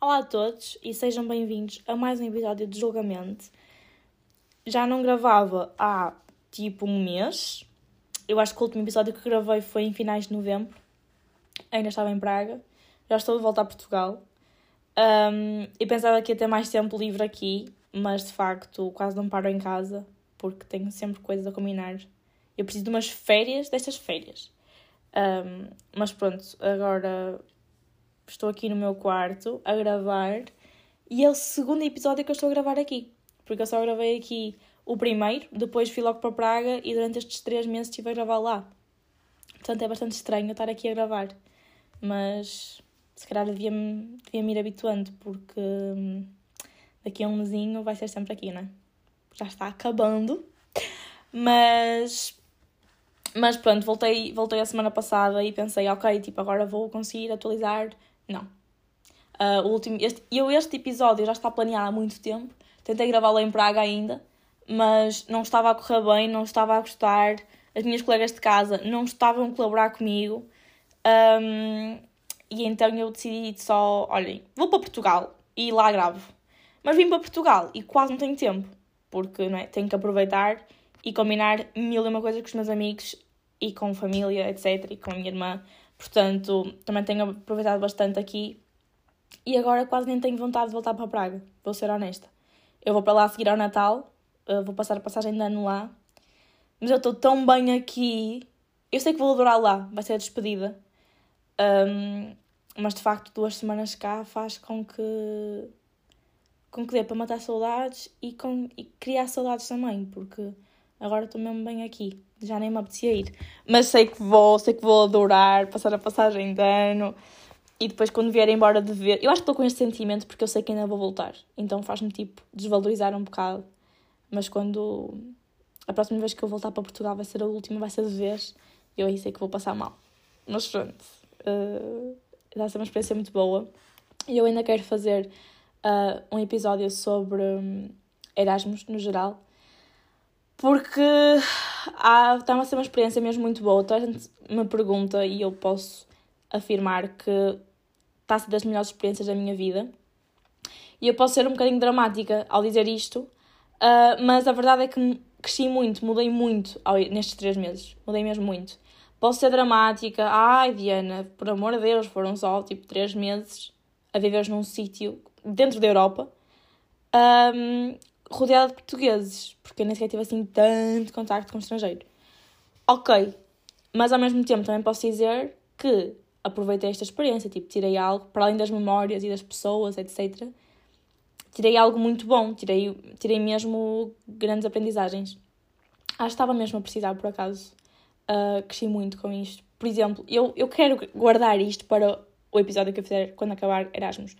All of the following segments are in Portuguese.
Olá a todos e sejam bem-vindos a mais um episódio de Julgamento. Já não gravava há tipo um mês. Eu acho que o último episódio que gravei foi em finais de novembro. Ainda estava em Praga. Já estou de volta a Portugal. Um, e pensava que ia ter mais tempo livre aqui, mas de facto quase não paro em casa porque tenho sempre coisas a combinar. Eu preciso de umas férias destas férias. Um, mas pronto, agora estou aqui no meu quarto a gravar e é o segundo episódio que eu estou a gravar aqui. Porque eu só gravei aqui o primeiro, depois fui logo para Praga e durante estes três meses estive a gravar lá. Portanto é bastante estranho estar aqui a gravar. Mas se calhar devia-me devia ir habituando, porque hum, daqui a um mesinho vai ser sempre aqui, não é? Já está acabando. Mas mas pronto, voltei, voltei a semana passada e pensei, ok, tipo, agora vou conseguir atualizar. Não. Uh, o último, este, eu este episódio já está planeado há muito tempo. Tentei gravá-lo em Praga ainda, mas não estava a correr bem, não estava a gostar. As minhas colegas de casa não estavam a colaborar comigo. Um, e então eu decidi só, olhem, vou para Portugal e lá gravo. Mas vim para Portugal e quase não tenho tempo, porque não é, tenho que aproveitar e combinar mil e uma coisas com os meus amigos e com família, etc. E com a minha irmã. Portanto, também tenho aproveitado bastante aqui. E agora quase nem tenho vontade de voltar para Praga, vou ser honesta. Eu vou para lá seguir ao Natal, vou passar a passagem de ano lá. Mas eu estou tão bem aqui. Eu sei que vou adorar lá, vai ser a despedida. Um, mas de facto, duas semanas cá faz com que. com que dê para matar saudades e, com, e criar saudades também, porque agora estou mesmo bem aqui, já nem me apetecia ir. Mas sei que vou, sei que vou adorar passar a passagem de ano e depois quando vier embora de ver. Eu acho que estou com este sentimento porque eu sei que ainda vou voltar, então faz-me tipo desvalorizar um bocado. Mas quando a próxima vez que eu voltar para Portugal vai ser a última, vai ser de vez, eu aí sei que vou passar mal. Mas pronto, uh, vai ser uma experiência muito boa. E eu ainda quero fazer uh, um episódio sobre um, Erasmus no geral porque está a ser uma experiência mesmo muito boa. Toda a gente me pergunta e eu posso afirmar que está a ser das melhores experiências da minha vida. E eu posso ser um bocadinho dramática ao dizer isto, uh, mas a verdade é que cresci muito, mudei muito ao, nestes três meses. Mudei mesmo muito. Posso ser dramática, ai Diana, por amor de Deus, foram só tipo três meses a viver num sítio dentro da Europa. Um, rodeada de portugueses, porque eu nem sequer tive assim tanto contacto com estrangeiro. Ok, mas ao mesmo tempo também posso dizer que aproveitei esta experiência, tipo, tirei algo, para além das memórias e das pessoas, etc. Tirei algo muito bom, tirei, tirei mesmo grandes aprendizagens. Acho que estava mesmo a precisar, por acaso. Uh, cresci muito com isto. Por exemplo, eu, eu quero guardar isto para o episódio que eu fizer quando acabar Erasmus.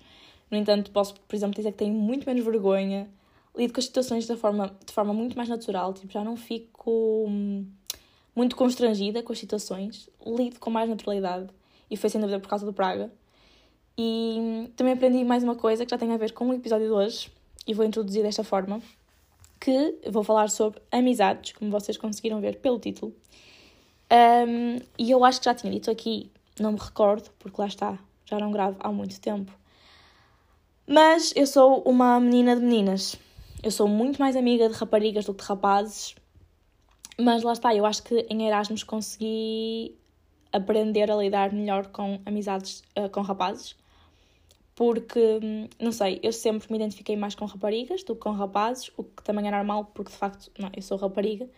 No entanto, posso, por exemplo, dizer que tenho muito menos vergonha lido com as situações de forma, de forma muito mais natural, tipo, já não fico hum, muito constrangida com as situações, lido com mais naturalidade e foi sem dúvida por causa do Praga. E hum, também aprendi mais uma coisa que já tem a ver com o episódio de hoje e vou introduzir desta forma, que vou falar sobre amizades, como vocês conseguiram ver pelo título. Um, e eu acho que já tinha dito aqui, não me recordo, porque lá está, já não gravo há muito tempo. Mas eu sou uma menina de meninas. Eu sou muito mais amiga de raparigas do que de rapazes, mas lá está, eu acho que em Erasmus consegui aprender a lidar melhor com amizades uh, com rapazes, porque, hum, não sei, eu sempre me identifiquei mais com raparigas do que com rapazes, o que também é normal, porque de facto, não, eu sou rapariga.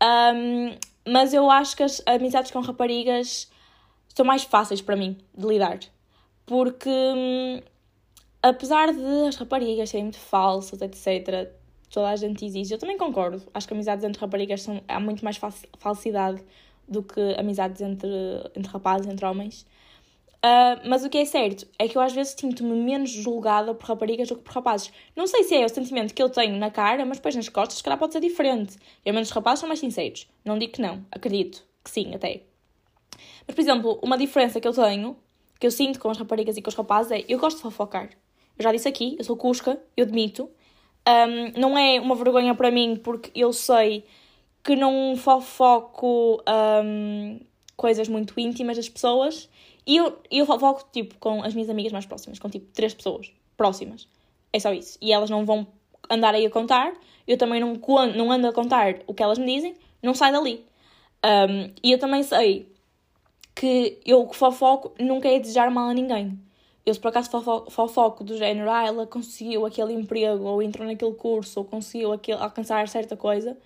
Um, mas eu acho que as amizades com raparigas são mais fáceis para mim de lidar, porque hum, apesar de as raparigas serem muito falsas, etc., toda a gente exige. Eu também concordo. Acho que amizades entre raparigas são, há muito mais falsidade do que amizades entre, entre rapazes, entre homens. Uh, mas o que é certo é que eu às vezes sinto-me menos julgada por raparigas do que por rapazes. Não sei se é o sentimento que eu tenho na cara, mas depois nas costas, se calhar pode ser diferente. E ao menos os rapazes são mais sinceros. Não digo que não, acredito que sim, até. Mas, por exemplo, uma diferença que eu tenho, que eu sinto com as raparigas e com os rapazes é eu gosto de fofocar. Eu já disse aqui, eu sou Cusca, eu admito. Um, não é uma vergonha para mim porque eu sei que não fofoco um, coisas muito íntimas das pessoas E eu, eu fofoco, tipo, com as minhas amigas mais próximas, com, tipo, três pessoas próximas. É só isso. E elas não vão andar aí a contar, eu também não, não ando a contar o que elas me dizem, não sai dali. Um, e eu também sei que eu que fofoco nunca é desejar mal a ninguém. Eu, se por acaso fofoco, fofoco do género, ah, ela conseguiu aquele emprego, ou entrou naquele curso, ou conseguiu aquele, alcançar certa coisa,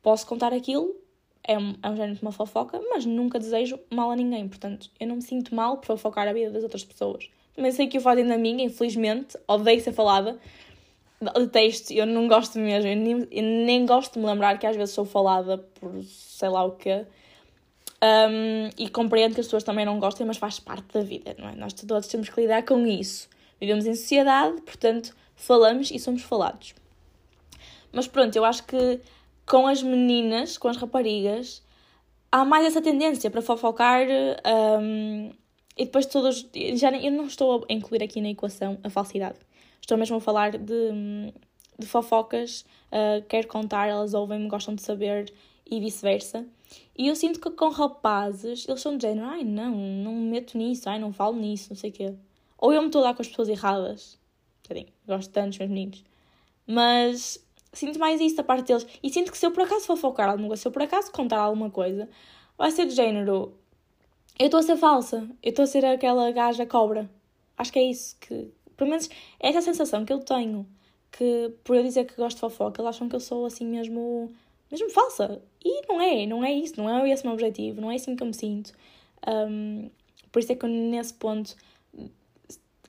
posso contar aquilo, é um, é um género de uma fofoca, mas nunca desejo mal a ninguém. Portanto, eu não me sinto mal por fofocar a vida das outras pessoas. Também sei que o fazem na minha, infelizmente, odeio ser falada, detesto, eu não gosto mesmo, eu nem, eu nem gosto de me lembrar que às vezes sou falada por sei lá o quê. Um, e compreendo que as pessoas também não gostem, mas faz parte da vida, não é? Nós todos temos que lidar com isso. Vivemos em sociedade, portanto, falamos e somos falados. Mas pronto, eu acho que com as meninas, com as raparigas, há mais essa tendência para fofocar um, e depois todos. Já, eu não estou a incluir aqui na equação a falsidade. Estou mesmo a falar de, de fofocas, uh, quero contar, elas ouvem-me, gostam de saber e vice-versa. E eu sinto que com rapazes, eles são de género, ai não, não me meto nisso, ai não falo nisso, não sei o quê. Ou eu me estou dar com as pessoas erradas. Tadinho, gosto tanto dos meus meninos. Mas sinto mais isso da parte deles. E sinto que se eu por acaso fofocar alguma coisa, se eu por acaso contar alguma coisa, vai ser de género. Eu estou a ser falsa, eu estou a ser aquela gaja cobra. Acho que é isso que, pelo menos é essa a sensação que eu tenho. Que por eu dizer que gosto de fofoca, eles acham que eu sou assim mesmo, mesmo falsa. E não é, não é isso, não é esse o meu objetivo, não é assim que eu me sinto. Um, por isso é que eu nesse ponto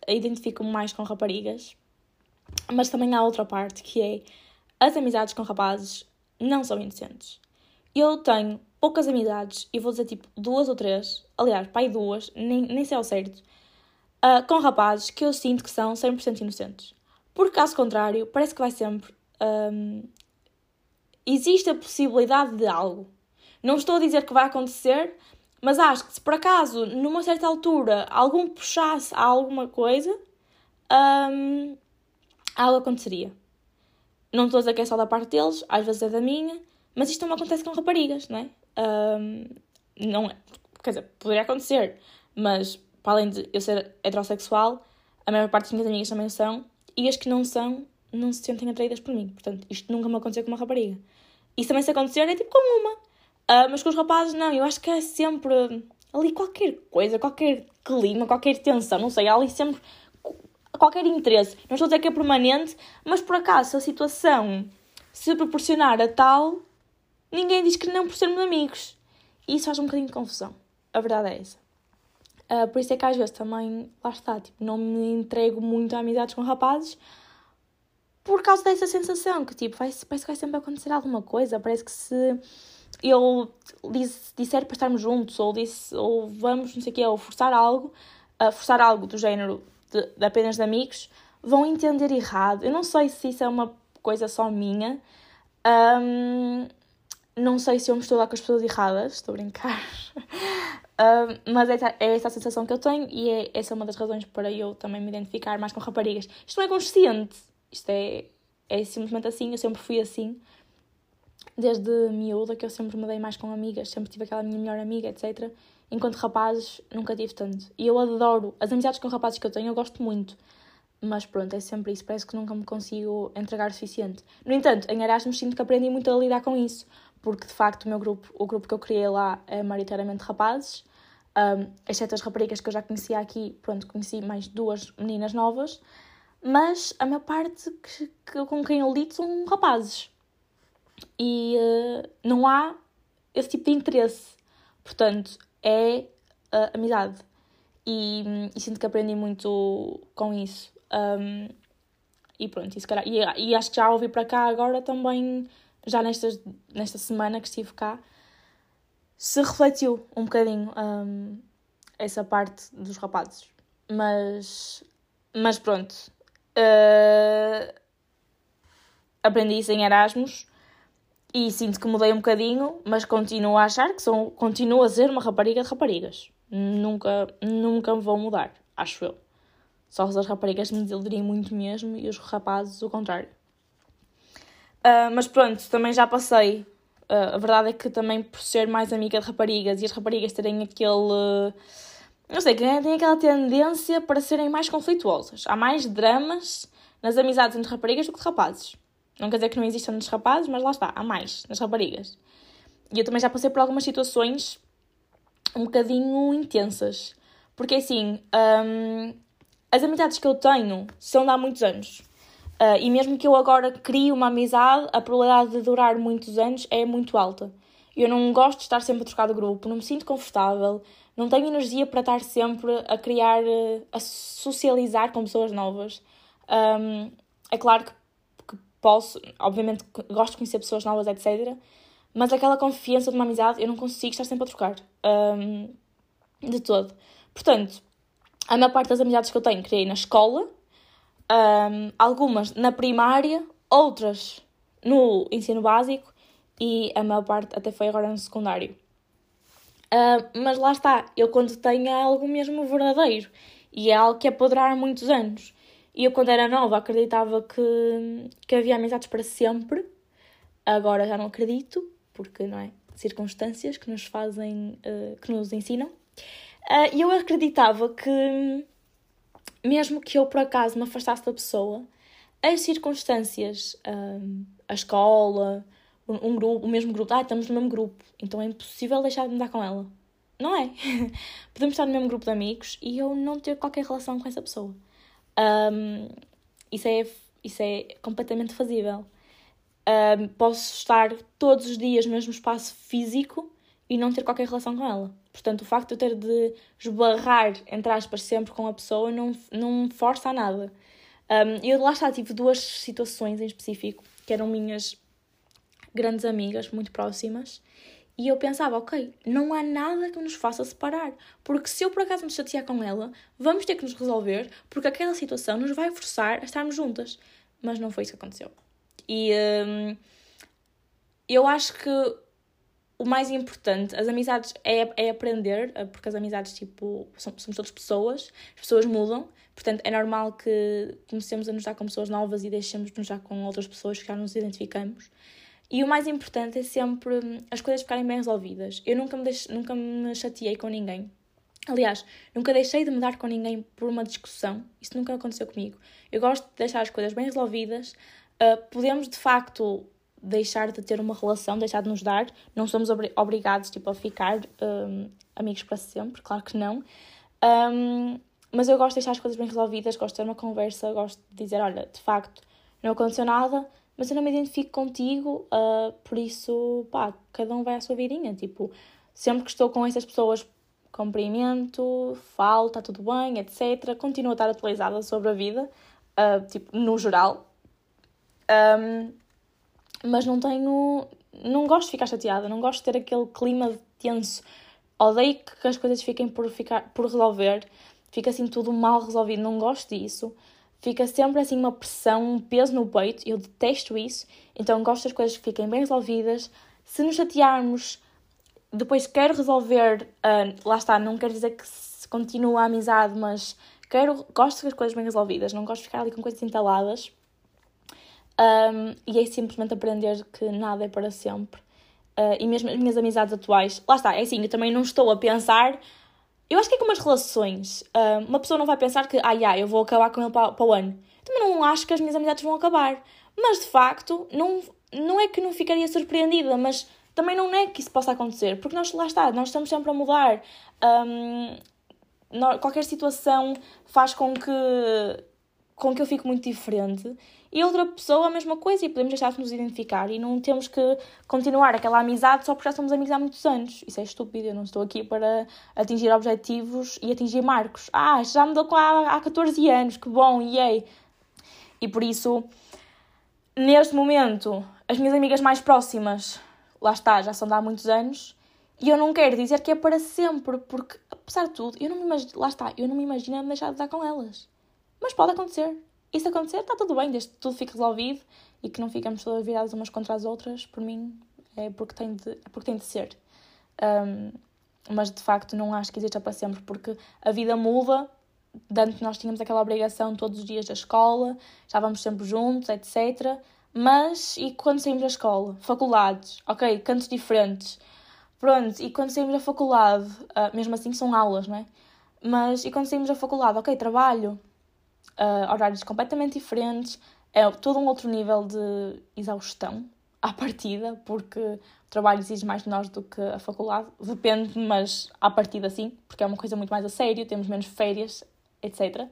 identifico-me mais com raparigas. Mas também há outra parte que é as amizades com rapazes não são inocentes. Eu tenho poucas amizades, e vou dizer tipo duas ou três, aliás, pai duas, nem, nem sei ao certo, uh, com rapazes que eu sinto que são 100% inocentes. Por caso contrário, parece que vai sempre. Um, existe a possibilidade de algo. Não estou a dizer que vai acontecer, mas acho que se por acaso, numa certa altura, algum puxasse a alguma coisa, um, algo aconteceria. Não estou a dizer que é só da parte deles, às vezes é da minha, mas isto não acontece com raparigas, não é? Um, não é. Quer dizer, poderia acontecer, mas para além de eu ser heterossexual, a maior parte das minhas amigas também são, e as que não são, não se sentem atraídas por mim. Portanto, isto nunca me aconteceu com uma rapariga. E também se acontecer é tipo com uma. Uh, mas com os rapazes, não. Eu acho que é sempre ali qualquer coisa, qualquer clima, qualquer tensão, não sei. Há ali sempre qualquer interesse. Não estou a dizer que é permanente, mas por acaso, a situação se proporcionar a tal, ninguém diz que não por sermos amigos. E isso faz um bocadinho de confusão. A verdade é essa. Uh, por isso é que às vezes também, lá está, tipo, não me entrego muito a amizades com rapazes por causa dessa sensação que, tipo, vai, parece que vai sempre acontecer alguma coisa. Parece que se eu disse, disser para estarmos juntos, ou, disse, ou vamos, não sei o quê, ou forçar algo, uh, forçar algo do género de, de, apenas de amigos, vão entender errado. Eu não sei se isso é uma coisa só minha. Um, não sei se eu me estou a dar com as pessoas erradas, estou a brincar. um, mas é, é essa a sensação que eu tenho e é, essa é uma das razões para eu também me identificar mais com raparigas. Isto não é consciente, isto é, é simplesmente assim, eu sempre fui assim. Desde miúda que eu sempre me dei mais com amigas, sempre tive aquela minha melhor amiga, etc. Enquanto rapazes, nunca tive tanto. E eu adoro, as amizades com rapazes que eu tenho, eu gosto muito. Mas pronto, é sempre isso, parece que nunca me consigo entregar o suficiente. No entanto, em Erasmus sinto que aprendi muito a lidar com isso porque de facto o meu grupo, o grupo que eu criei lá é maioritariamente rapazes, um, exceto as raparigas que eu já conhecia aqui, pronto, conheci mais duas meninas novas, mas a maior parte que, que, com quem eu lido são rapazes. E uh, não há esse tipo de interesse. Portanto, é uh, amizade. E, e, sinto que aprendi muito com isso. Um, e pronto, e, e, e acho que já ouvi para cá agora também já nestas, nesta semana que estive cá, se refletiu um bocadinho um, essa parte dos rapazes. Mas, mas pronto. Uh, aprendi isso em Erasmus e sinto que mudei um bocadinho, mas continuo a achar que sou, continuo a ser uma rapariga de raparigas. Nunca, nunca vou mudar, acho eu. Só as raparigas me desiludem muito mesmo e os rapazes o contrário. Uh, mas pronto, também já passei. Uh, a verdade é que também por ser mais amiga de raparigas e as raparigas terem aquele. Não sei, têm aquela tendência para serem mais conflituosas. Há mais dramas nas amizades entre raparigas do que de rapazes. Não quer dizer que não existam nos rapazes, mas lá está, há mais nas raparigas. E eu também já passei por algumas situações um bocadinho intensas. Porque assim, um, as amizades que eu tenho são de há muitos anos. Uh, e mesmo que eu agora crie uma amizade, a probabilidade de durar muitos anos é muito alta. Eu não gosto de estar sempre a trocar de grupo, não me sinto confortável, não tenho energia para estar sempre a criar, a socializar com pessoas novas. Um, é claro que, que, posso, obviamente gosto de conhecer pessoas novas, etc. Mas aquela confiança de uma amizade eu não consigo estar sempre a trocar. Um, de todo. Portanto, a maior parte das amizades que eu tenho criei na escola, um, algumas na primária, outras no ensino básico e a maior parte até foi agora no secundário. Uh, mas lá está, eu quando tenho algo mesmo verdadeiro e é algo que é para durar muitos anos. E eu, quando era nova, acreditava que, que havia amizades para sempre. Agora já não acredito, porque não é? Circunstâncias que nos fazem, uh, que nos ensinam. Uh, e eu acreditava que, mesmo que eu por acaso me afastasse da pessoa, as circunstâncias, a escola, um grupo, o mesmo grupo, ah, estamos no mesmo grupo, então é impossível deixar de andar com ela. Não é? Podemos estar no mesmo grupo de amigos e eu não ter qualquer relação com essa pessoa. Um, isso, é, isso é completamente fazível. Um, posso estar todos os dias no mesmo espaço físico e não ter qualquer relação com ela. Portanto, o facto de eu ter de esbarrar, entre aspas, sempre com a pessoa não, não força a nada. Um, eu lá está, tive duas situações em específico que eram minhas grandes amigas, muito próximas, e eu pensava, ok, não há nada que nos faça separar, porque se eu por acaso me chatear com ela, vamos ter que nos resolver, porque aquela situação nos vai forçar a estarmos juntas. Mas não foi isso que aconteceu. E hum, eu acho que o mais importante, as amizades, é, é aprender, eh, porque as amizades, tipo, somos, somos todas pessoas, as pessoas mudam, portanto é normal que comecemos a nos dar com pessoas novas e deixemos de nos dar com outras pessoas que já nos identificamos. E o mais importante é sempre hum, as coisas ficarem bem resolvidas. Eu nunca me, deixe, nunca me chateei com ninguém. Aliás, nunca deixei de me dar com ninguém por uma discussão. Isso nunca aconteceu comigo. Eu gosto de deixar as coisas bem resolvidas. Uh, podemos, de facto, deixar de ter uma relação, deixar de nos dar. Não somos obri obrigados tipo, a ficar um, amigos para sempre, claro que não. Um, mas eu gosto de deixar as coisas bem resolvidas, gosto de ter uma conversa, gosto de dizer: olha, de facto, não aconteceu nada, mas eu não me identifico contigo, uh, por isso, pá, cada um vai à sua vidinha. Tipo, sempre que estou com essas pessoas, cumprimento, falo, está tudo bem, etc. Continuo a estar atualizada sobre a vida, uh, tipo, no geral. Um, mas não tenho. Não gosto de ficar chateada, não gosto de ter aquele clima tenso. Odeio que as coisas fiquem por, ficar, por resolver, fica assim tudo mal resolvido, não gosto disso fica sempre assim uma pressão, um peso no peito, eu detesto isso, então gosto das coisas que fiquem bem resolvidas. Se nos chatearmos, depois quero resolver, uh, lá está, não quero dizer que se continua a amizade, mas quero, gosto das coisas bem resolvidas, não gosto de ficar ali com coisas entaladas. Um, e é simplesmente aprender que nada é para sempre. Uh, e mesmo as minhas amizades atuais, lá está, é assim, eu também não estou a pensar eu acho que é como as relações. Uh, uma pessoa não vai pensar que, ah, yeah, eu vou acabar com ele para, para o ano. Também não acho que as minhas amizades vão acabar. Mas, de facto, não, não é que não ficaria surpreendida, mas também não é que isso possa acontecer. Porque nós, lá está, nós estamos sempre a mudar. Um, qualquer situação faz com que, com que eu fique muito diferente e outra pessoa a mesma coisa e podemos deixar de nos identificar e não temos que continuar aquela amizade só porque já somos amigos há muitos anos. Isso é estúpido, eu não estou aqui para atingir objetivos e atingir marcos. Ah, já me dou há, há 14 anos, que bom, e aí. E por isso, neste momento, as minhas amigas mais próximas, lá está, já são de há muitos anos, e eu não quero dizer que é para sempre, porque apesar de tudo, eu não me imagino, lá está, eu não me imagino deixar de dar com elas. Mas pode acontecer isso acontecer, está tudo bem, desde que tudo fique resolvido e que não ficamos todas viradas umas contra as outras, por mim é porque tem de, é porque tem de ser. Um, mas de facto não acho que exista para sempre, porque a vida muda. Antes nós tínhamos aquela obrigação todos os dias da escola, já vamos sempre juntos, etc. Mas e quando saímos da escola? Faculdades, ok, cantos diferentes. Pronto, e quando saímos da faculdade, uh, mesmo assim são aulas, não é? Mas, e quando saímos da faculdade, ok, trabalho, uh, horários completamente diferentes, é todo um outro nível de exaustão à partida, porque o trabalho exige mais de nós do que a faculdade. Depende, mas à partida sim, porque é uma coisa muito mais a sério, temos menos férias, etc.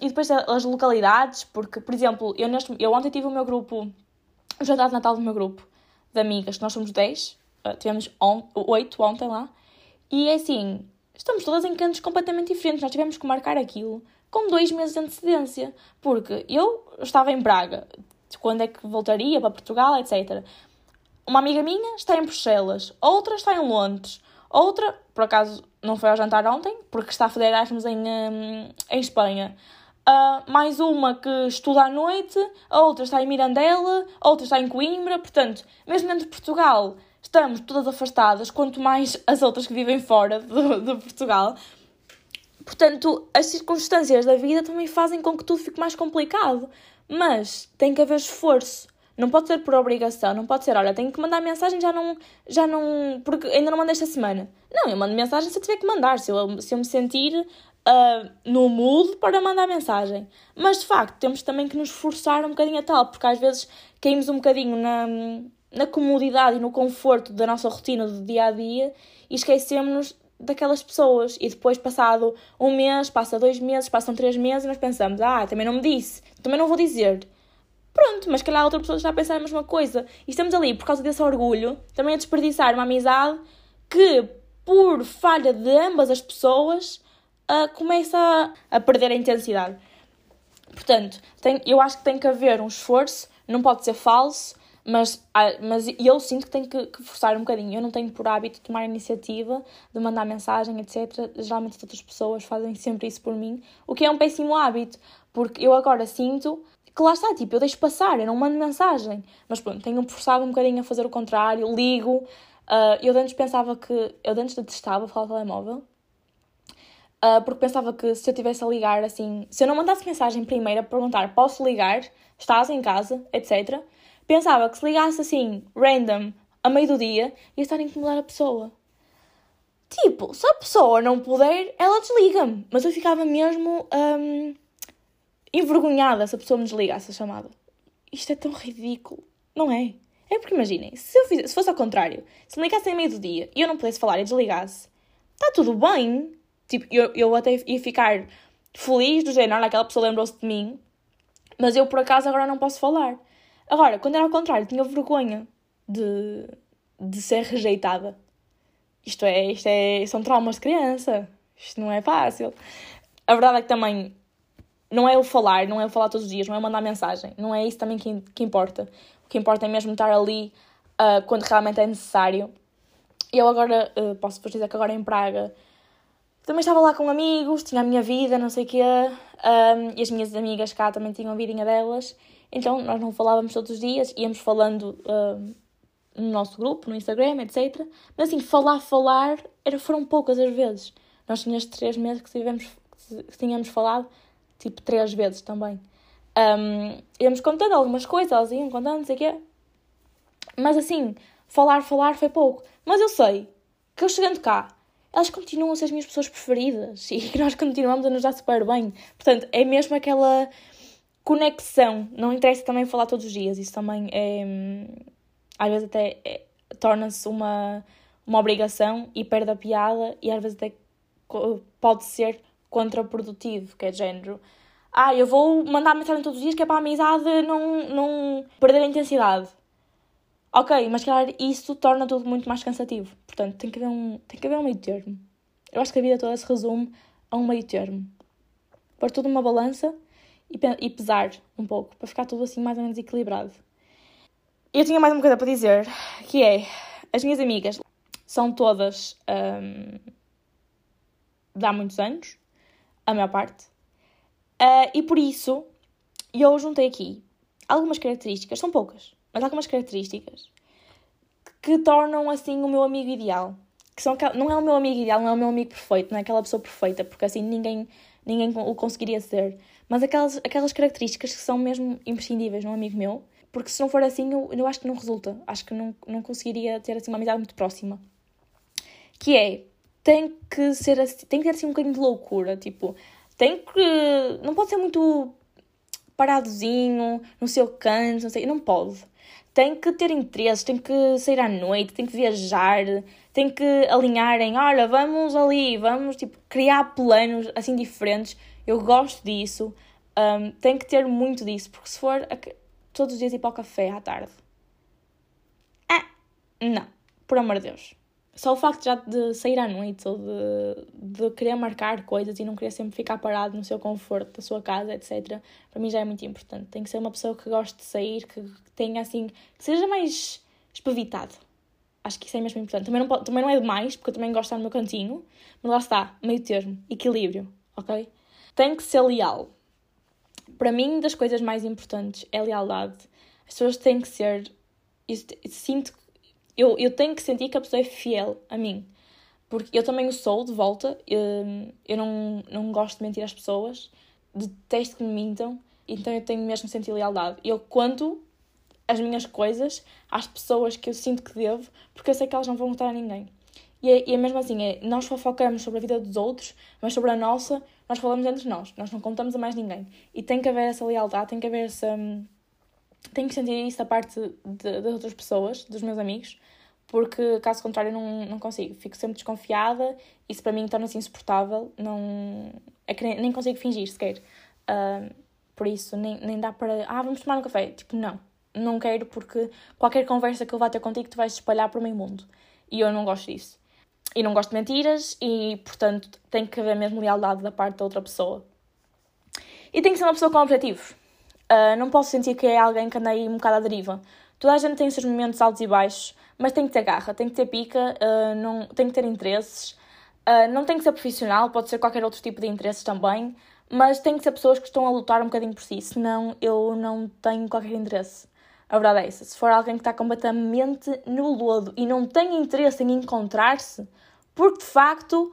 E depois as localidades, porque, por exemplo, eu, neste, eu ontem tive o meu grupo, o jantar de Natal do meu grupo de amigas, nós somos 10, uh, tivemos 8 ontem lá, e é assim, estamos todas em cantos completamente diferentes, nós tivemos que marcar aquilo com dois meses de antecedência, porque eu estava em Braga, quando é que voltaria para Portugal, etc. Uma amiga minha está em Bruxelas, outra está em Londres, outra, por acaso, não foi ao jantar ontem, porque está a fazer Erasmus em, um, em Espanha. Uh, mais uma que estuda à noite, a outra está em Mirandela, a outra está em Coimbra, portanto, mesmo dentro de Portugal, estamos todas afastadas, quanto mais as outras que vivem fora de, de Portugal. Portanto, as circunstâncias da vida também fazem com que tudo fique mais complicado. Mas tem que haver esforço. Não pode ser por obrigação, não pode ser, olha, tenho que mandar mensagem, já não, já não, porque ainda não mandei esta semana. Não, eu mando mensagem se eu tiver que mandar, se eu, se eu me sentir uh, no mood para mandar mensagem. Mas de facto, temos também que nos esforçar um bocadinho a tal, porque às vezes caímos um bocadinho na, na comodidade e no conforto da nossa rotina do dia a dia e esquecemos-nos daquelas pessoas. E depois, passado um mês, passa dois meses, passam três meses, e nós pensamos: ah, também não me disse, também não vou dizer. Pronto, mas calhar outra pessoa está a pensar a mesma coisa. E estamos ali, por causa desse orgulho, também a desperdiçar uma amizade que, por falha de ambas as pessoas, uh, começa a, a perder a intensidade. Portanto, tem, eu acho que tem que haver um esforço, não pode ser falso, mas, ah, mas eu sinto que tenho que, que, forçar um bocadinho. Eu não tenho por hábito tomar iniciativa de mandar mensagem, etc. Geralmente as outras pessoas fazem sempre isso por mim, o que é um péssimo hábito, porque eu agora sinto que lá está, tipo, eu deixo passar, eu não mando mensagem. Mas pronto, tenho-me forçado um bocadinho a fazer o contrário, ligo. Uh, eu antes pensava que. Eu antes detestava falar telemóvel. Uh, porque pensava que se eu tivesse a ligar assim, se eu não mandasse mensagem primeiro a perguntar posso ligar, estás em casa, etc pensava que se ligasse assim, random, a meio do dia, ia estar a incomodar a pessoa. Tipo, se a pessoa não puder, ela desliga-me. Mas eu ficava mesmo um, envergonhada se a pessoa me desligasse a chamada. Isto é tão ridículo, não é? É porque imaginem, se, eu se fosse ao contrário, se me ligasse a meio do dia e eu não pudesse falar e desligasse, está tudo bem. Tipo, eu, eu até ia ficar feliz do género, aquela pessoa lembrou-se de mim, mas eu por acaso agora não posso falar. Agora, quando era ao contrário, tinha vergonha de, de ser rejeitada. Isto é, isto é, são traumas de criança. Isto não é fácil. A verdade é que também não é eu falar, não é eu falar todos os dias, não é mandar mensagem. Não é isso também que, que importa. O que importa é mesmo estar ali uh, quando realmente é necessário. Eu agora, uh, posso-vos dizer que agora em Praga, também estava lá com amigos, tinha a minha vida, não sei o quê. Um, ah, e as minhas amigas cá também tinham a vidinha delas. Então nós não falávamos todos os dias, íamos falando uh, no nosso grupo, no Instagram, etc. Mas assim, falar, falar, era, foram poucas as vezes. Nós tínhamos três meses que, tivemos, que tínhamos falado, tipo, três vezes também. Um, íamos contando algumas coisas, elas iam contando, não sei o quê. Mas assim, falar, falar foi pouco. Mas eu sei que eu chegando cá, elas continuam a ser as minhas pessoas preferidas e que nós continuamos a nos dar super bem. Portanto, é mesmo aquela conexão. Não interessa também falar todos os dias, isso também é. Às vezes até é, torna-se uma, uma obrigação e perde a piada, e às vezes até pode ser contraprodutivo, que é de género. Ah, eu vou mandar mensagem todos os dias que é para a amizade não, não perder a intensidade. Ok, mas claro, isso torna tudo muito mais cansativo. Portanto, tem que haver um, tem que haver um meio termo. Eu acho que a vida toda se resume a um meio termo. Pôr tudo numa balança e, pesar um pouco, para ficar tudo assim mais ou menos equilibrado. Eu tinha mais uma coisa para dizer, que é, as minhas amigas são todas um, de há muitos anos, a maior parte, uh, e por isso eu juntei aqui algumas características, são poucas, mas algumas características que tornam assim o meu amigo ideal. Que são, não é o meu amigo ideal, não é o meu amigo perfeito, não é aquela pessoa perfeita, porque assim ninguém, ninguém o conseguiria ser. Mas aquelas, aquelas características que são mesmo imprescindíveis num amigo meu, porque se não for assim, eu, eu acho que não resulta. Acho que não, não conseguiria ter assim uma amizade muito próxima. Que é tem que ser assim, tem que ter assim um bocadinho de loucura, tipo, tem que. Não pode ser muito paradozinho, no seu canto, não sei, não pode. Tem que ter interesses, tem que sair à noite, tem que viajar, tem que alinhar em, olha, vamos ali, vamos, tipo, criar planos assim diferentes. Eu gosto disso. Um, tem que ter muito disso, porque se for todos os dias ir para o café à tarde, ah, não, por amor de Deus. Só o facto já de sair à noite ou de, de querer marcar coisas e não querer sempre ficar parado no seu conforto da sua casa, etc., para mim já é muito importante. Tem que ser uma pessoa que goste de sair, que tenha assim, que seja mais espavitado. Acho que isso é mesmo importante. Também não, também não é demais, porque eu também gosto de estar no meu cantinho, mas lá está, meio termo, equilíbrio, ok? Tem que ser leal. Para mim, das coisas mais importantes é lealdade. As pessoas têm que ser. Eu sinto eu, eu tenho que sentir que a pessoa é fiel a mim. Porque eu também o sou de volta. Eu, eu não, não gosto de mentir às pessoas. Detesto que me mintam. Então eu tenho mesmo sentir lealdade. Eu conto as minhas coisas às pessoas que eu sinto que devo, porque eu sei que elas não vão contar a ninguém. E é, e é mesmo assim, é, nós fofocamos sobre a vida dos outros, mas sobre a nossa, nós falamos entre nós, nós não contamos a mais ninguém. E tem que haver essa lealdade, tem que haver essa. Tem que sentir isso da parte das outras pessoas, dos meus amigos, porque caso contrário não, não consigo. Fico sempre desconfiada, isso para mim torna-se insuportável, não, é que nem, nem consigo fingir sequer. Uh, por isso, nem, nem dá para. Ah, vamos tomar um café. Tipo, não, não quero porque qualquer conversa que eu vá ter contigo tu vais espalhar para o meio mundo. E eu não gosto disso. E não gosto de mentiras e, portanto, tem que haver mesmo lealdade da parte da outra pessoa. E tem que ser uma pessoa com objetivos. Uh, não posso sentir que é alguém que anda aí um bocado à deriva. Toda a gente tem os seus momentos altos e baixos mas tem que ter garra, tem que ter pica, uh, não, tem que ter interesses. Uh, não tem que ser profissional, pode ser qualquer outro tipo de interesses também, mas tem que ser pessoas que estão a lutar um bocadinho por si, senão eu não tenho qualquer interesse. A verdade é essa. Se for alguém que está completamente no lodo e não tem interesse em encontrar-se, porque de facto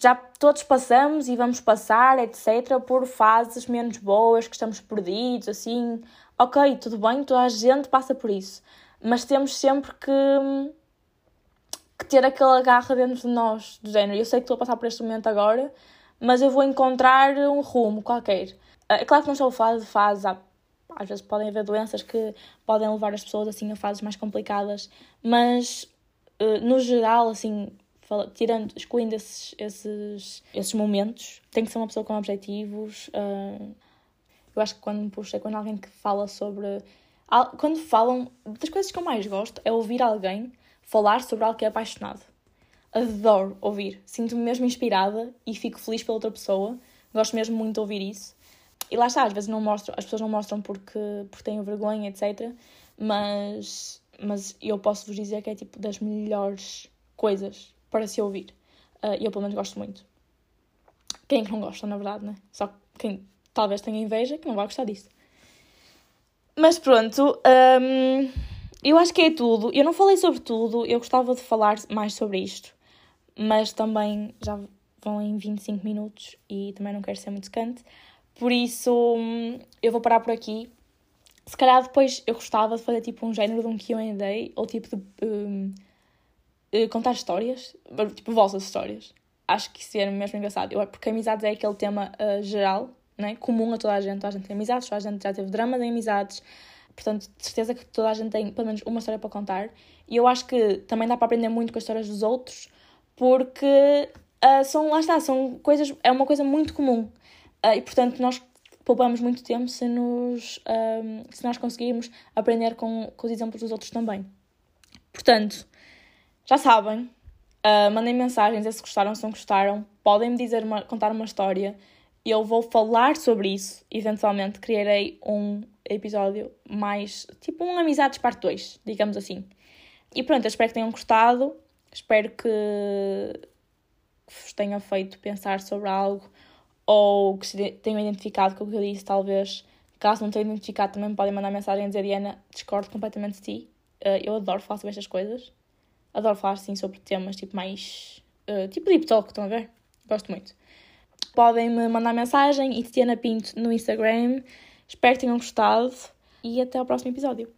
já todos passamos e vamos passar, etc., por fases menos boas, que estamos perdidos, assim. Ok, tudo bem, toda a gente passa por isso mas temos sempre que, que ter aquela garra dentro de nós, do género. Eu sei que estou a passar por este momento agora, mas eu vou encontrar um rumo qualquer. Ah, é claro que não sou fase de fase, às vezes podem haver doenças que podem levar as pessoas assim a fases mais complicadas, mas ah, no geral, assim, tirando, excluindo esses, esses, esses momentos, tem que ser uma pessoa com objetivos. Ah, eu acho que quando me puxa é quando alguém que fala sobre quando falam, das coisas que eu mais gosto é ouvir alguém falar sobre algo que é apaixonado. Adoro ouvir, sinto-me mesmo inspirada e fico feliz pela outra pessoa. Gosto mesmo muito de ouvir isso. E lá está, às vezes não mostro, as pessoas não mostram porque, porque têm vergonha, etc. Mas, mas eu posso vos dizer que é tipo das melhores coisas para se ouvir. Uh, eu pelo menos gosto muito. Quem é que não gosta, na verdade, né? Só quem talvez tenha inveja que não vai gostar disso. Mas pronto, um, eu acho que é tudo. Eu não falei sobre tudo, eu gostava de falar mais sobre isto, mas também já vão em 25 minutos e também não quero ser muito secante. Por isso, hum, eu vou parar por aqui. Se calhar depois eu gostava de fazer tipo um género de um QA ou tipo de um, eh, contar histórias, tipo vossas histórias. Acho que isso era mesmo engraçado, eu, porque amizades é aquele tema uh, geral né? comum a toda a gente. Toda a gente tem amizades, toda a gente já teve dramas em amizades. Portanto, de certeza que toda a gente tem pelo menos uma história para contar. E eu acho que também dá para aprender muito com as histórias dos outros, porque uh, são, lá está, são coisas, é uma coisa muito comum. Uh, e portanto, nós poupamos muito tempo se, nos, se nós conseguirmos aprender com, com os exemplos dos outros também. Portanto, já sabem, mandem mensagens se gostaram, se não gostaram, podem me dizer uma, contar uma história eu vou falar sobre isso. Eventualmente criarei um episódio mais tipo um Amizades Parte 2, digamos assim. E pronto, eu espero que tenham gostado. Espero que vos tenha feito pensar sobre algo ou que se tenham identificado com o que eu disse, talvez. Caso não tenham identificado, também podem mandar mensagem a dizer Diana, discordo completamente de ti. Uh, eu adoro falar sobre estas coisas. Adoro falar assim sobre temas tipo mais. Uh, tipo deep talk, estão a ver? Gosto muito podem me mandar mensagem e Tatiana Pinto no Instagram. Espero que tenham gostado e até ao próximo episódio.